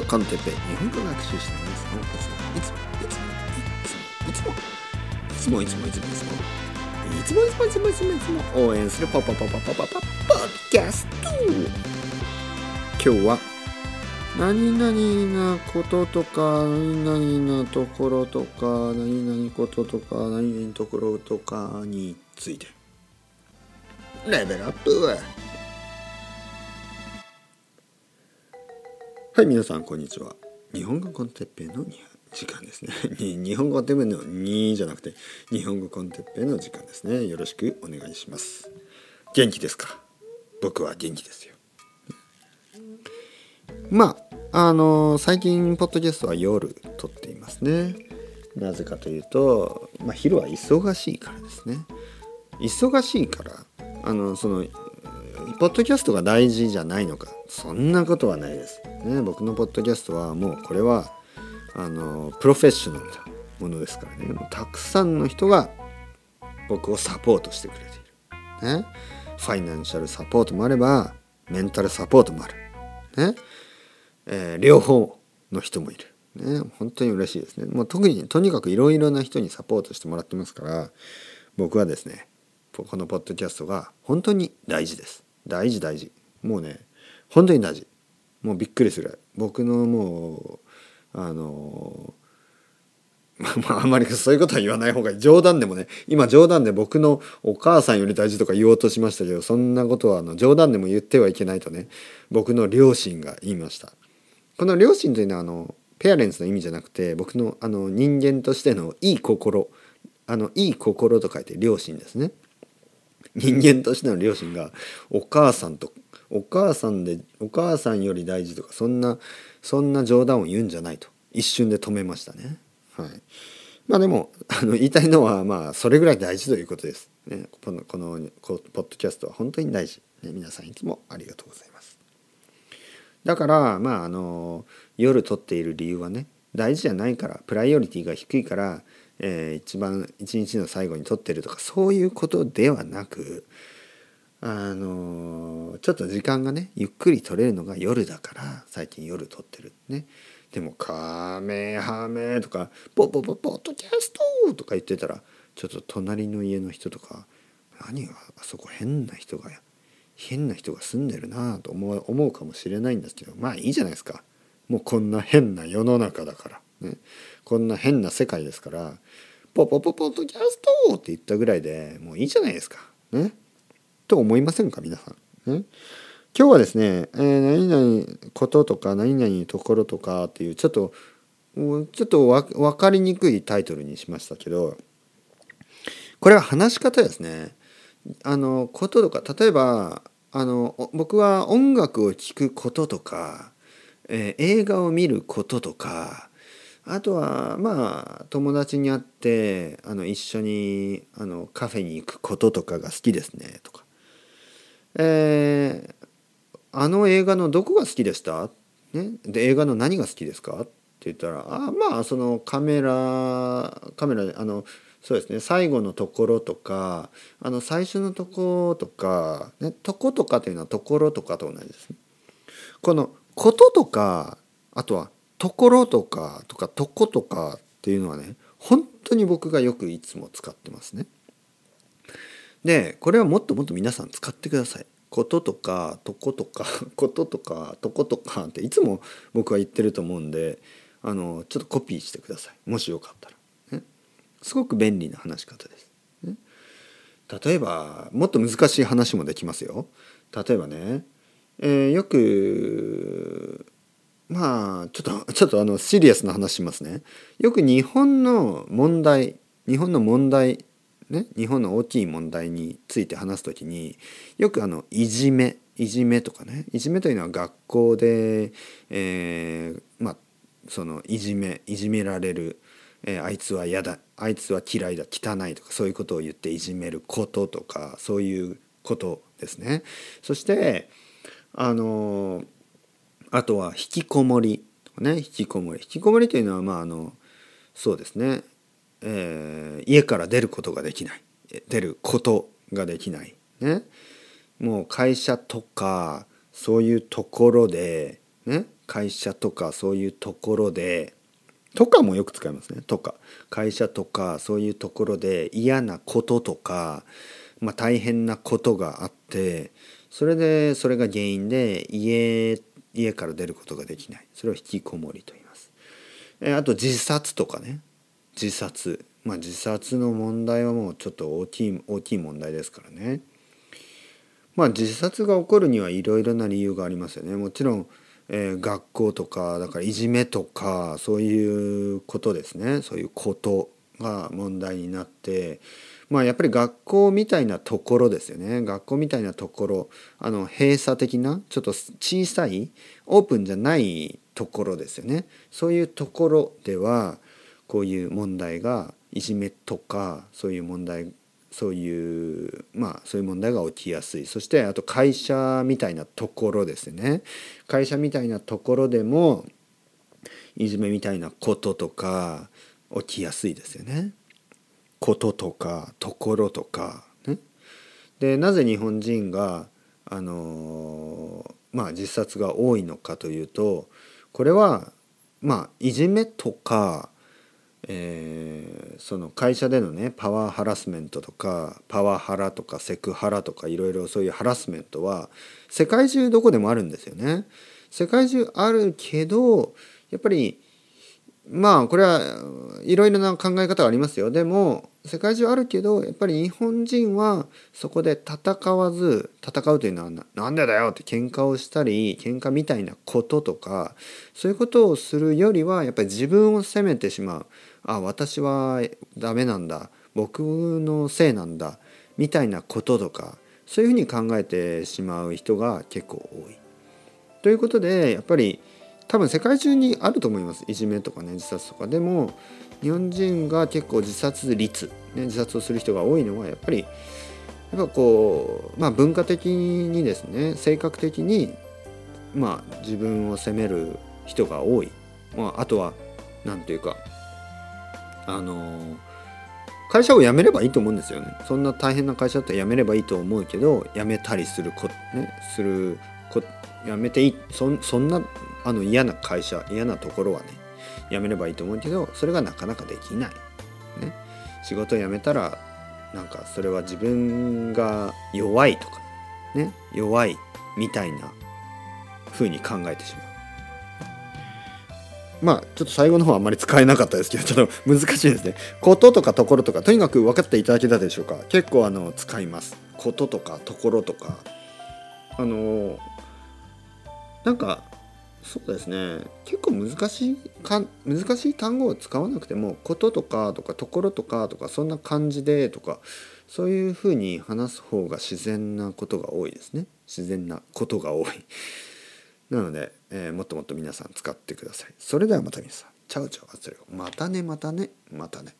語 con Teppei 日本語学習者の皆さんをいつもいつもいつもいつもいつもいつもいつもいつもいつもいつもいつもいつもいつも応援するポポポポポポポポッキャスト今日は何々なこととか何々なところとか何々こととか何々ところとかについてレベルアップはい皆さんこんにちは。日本語コンテッペイの時間ですね。日本語コンテッペイの2じゃなくて日本語コンテッペイの時間ですね。よろしくお願いします。元気ですか？僕は元気ですよ。まああの最近ポッドキャストは夜撮っていますね。なぜかというと、まあ、昼は忙しいからですね。忙しいからあのそのポッドキャストが大事じゃないのか。そんなことはないです、ね、僕のポッドキャストはもうこれはあのプロフェッショナルなものですからね。たくさんの人が僕をサポートしてくれている、ね、ファイナンシャルサポートもあればメンタルサポートもある、ね。えー、両方の人もいる、ね、本当に嬉しいですね。もう特にとにかくいろいろな人にサポートしてもらってますから僕はですねこのポッドキャストが本当に大事です。大事大事。もうね本当に大事。もうびっくりする。僕のもうあの まああんまりそういうことは言わない方がいい。冗談でもね今冗談で僕のお母さんより大事とか言おうとしましたけどそんなことはあの冗談でも言ってはいけないとね僕の両親が言いました。この両親というのはあのペアレンツの意味じゃなくて僕のあの人間としてのいい心あのいい心と書いて両親ですね。人間としての両親がお母さんとお母さんでお母さんより大事とかそんなそんな冗談を言うんじゃないと一瞬で止めましたね。はい、まあでもあの言いたいのはまあそれぐらい大事ということです。ね、このこのポッドキャストは本当に大事、ね、皆さんいつもありがとうございます。だからまああの夜撮っている理由はね大事じゃないからプライオリティが低いからえー、一番一日の最後に撮ってるとかそういうことではなくあのー、ちょっと時間がねゆっくり撮れるのが夜だから最近夜撮ってるね。でも「カメハメ」とか「ポポポポッドキャスト」とか言ってたらちょっと隣の家の人とか「何があそこ変な人が変な人が住んでるな」と思う思うかもしれないんですけどまあいいじゃないですかもうこんな変な世の中だからねこんな変な世界ですからポポポポッドキャストって言ったぐらいでもういいじゃないですか。ね。と思いませんか皆さん。ね。今日はですね、えー、何々こととか何々ところとかっていうちょっとちょっと分かりにくいタイトルにしましたけどこれは話し方ですね。あのこととか例えばあの僕は音楽を聴くこととか、えー、映画を見ることとかあとはまあ友達に会ってあの一緒にあのカフェに行くこととかが好きですねとか、えー、あの映画のどこが好きでした、ね、で映画の何が好きですか？って言ったらあまあそのカメラカメラであのそうですね最後のところとかあの最初のとことか、ね、とことかというのはところとかと同じですね。このこととかあとはところとかとかとことかっていうのはね本当に僕がよくいつも使ってますね。でこれはもっともっと皆さん使ってください。こととかとことか こととかとことかっていつも僕は言ってると思うんであのちょっとコピーしてくださいもしよかったら、ね。すごく便利な話し方です。ね、例えばもっと難しい話もできますよ。例えばね、えー、よくまあちょっと ちょっとあのシリアスな話しますね。よく日本の問題日本の問題ね日本の大きい問題について話す時によくあのいじめいじめとかねいじめというのは学校で、えー、まあそのいじめいじめられる、えー、あいつは嫌だあいつは嫌いだ汚いとかそういうことを言っていじめることとかそういうことですね。そしてあのあとは引きこもりとかね引きこもり。引きこもりというのはまああのそうですね、えー、家から出ることができない。出ることができない。ね。もう会社とかそういうところでね。会社とかそういうところでとかもよく使いますね。とか。会社とかそういうところで嫌なこととか、まあ、大変なことがあってそれでそれが原因で家家から出ることができないそれを引きこもりと言います。あと自殺とかね自殺まあ自殺の問題はもうちょっと大きい大きい問題ですからね。まあ自殺が起こるにはいろいろな理由がありますよね。もちろん、えー、学校とかだからいじめとかそういうことですねそういうことが問題になってまあやっぱり学校みたいなところですよね。学校みたいなところ。あの閉鎖的なちょっと小さいオープンじゃないところですよね。そういうところではこういう問題がいじめとかそういう問題そういうまあそういう問題が起きやすい。そしてあと会社みたいなところですね。会社みたいなところでもいじめみたいなこととか起きやすいですよね。こととかところとかね。でなぜ日本人があのまあ自殺が多いのかというとこれはまあいじめとかえー、その会社でのねパワーハラスメントとかパワハラとかセクハラとかいろいろそういうハラスメントは世界中どこでもあるんですよね。世界中あるけどやっぱりまあこれはいろいろな考え方がありますよ。でも世界中あるけどやっぱり日本人はそこで戦わず戦うというのはなんでだよって喧嘩をしたり喧嘩みたいなこととかそういうことをするよりはやっぱり自分を責めてしまう。あ私はダメなんだ僕のせいなんだみたいなこととかそういうふうに考えてしまう人が結構多い。ということでやっぱり多分世界中にあると思いますいじめとかね自殺とか。でも日本人が結構自殺率、ね、自殺をする人が多いのはやっぱりやっぱこうまあ文化的にですね性格的にまあ自分を責める人が多い。まあ、あとは何ていうかあの会社を辞めればいいと思うんですよねそんな大変な会社だったら辞めればいいと思うけど辞めたりするこねするこ辞めていいそそんなあの嫌な会社嫌なところはね辞めればいいと思うけどそれがなかなかできない、ね、仕事辞めたらなんかそれは自分が弱いとかね。弱いみたいな風に考えてしまう。まあちょっと最後の方はあんまり使えなかったですけど ちょっと難しいですね。こととかところとかとにかく分かっていただけたでしょうか？結構あの使います。こととかところとか。あのなんかそうですね結構難しいか難しい単語を使わなくてもこととかとかところとかとかそんな感じでとかそういうふうに話す方が自然なことが多いですね自然なことが多い。なので、えー、もっともっと皆さん使ってください。それではまた皆さん。チャウチャウ忘れまたねまたねまたね。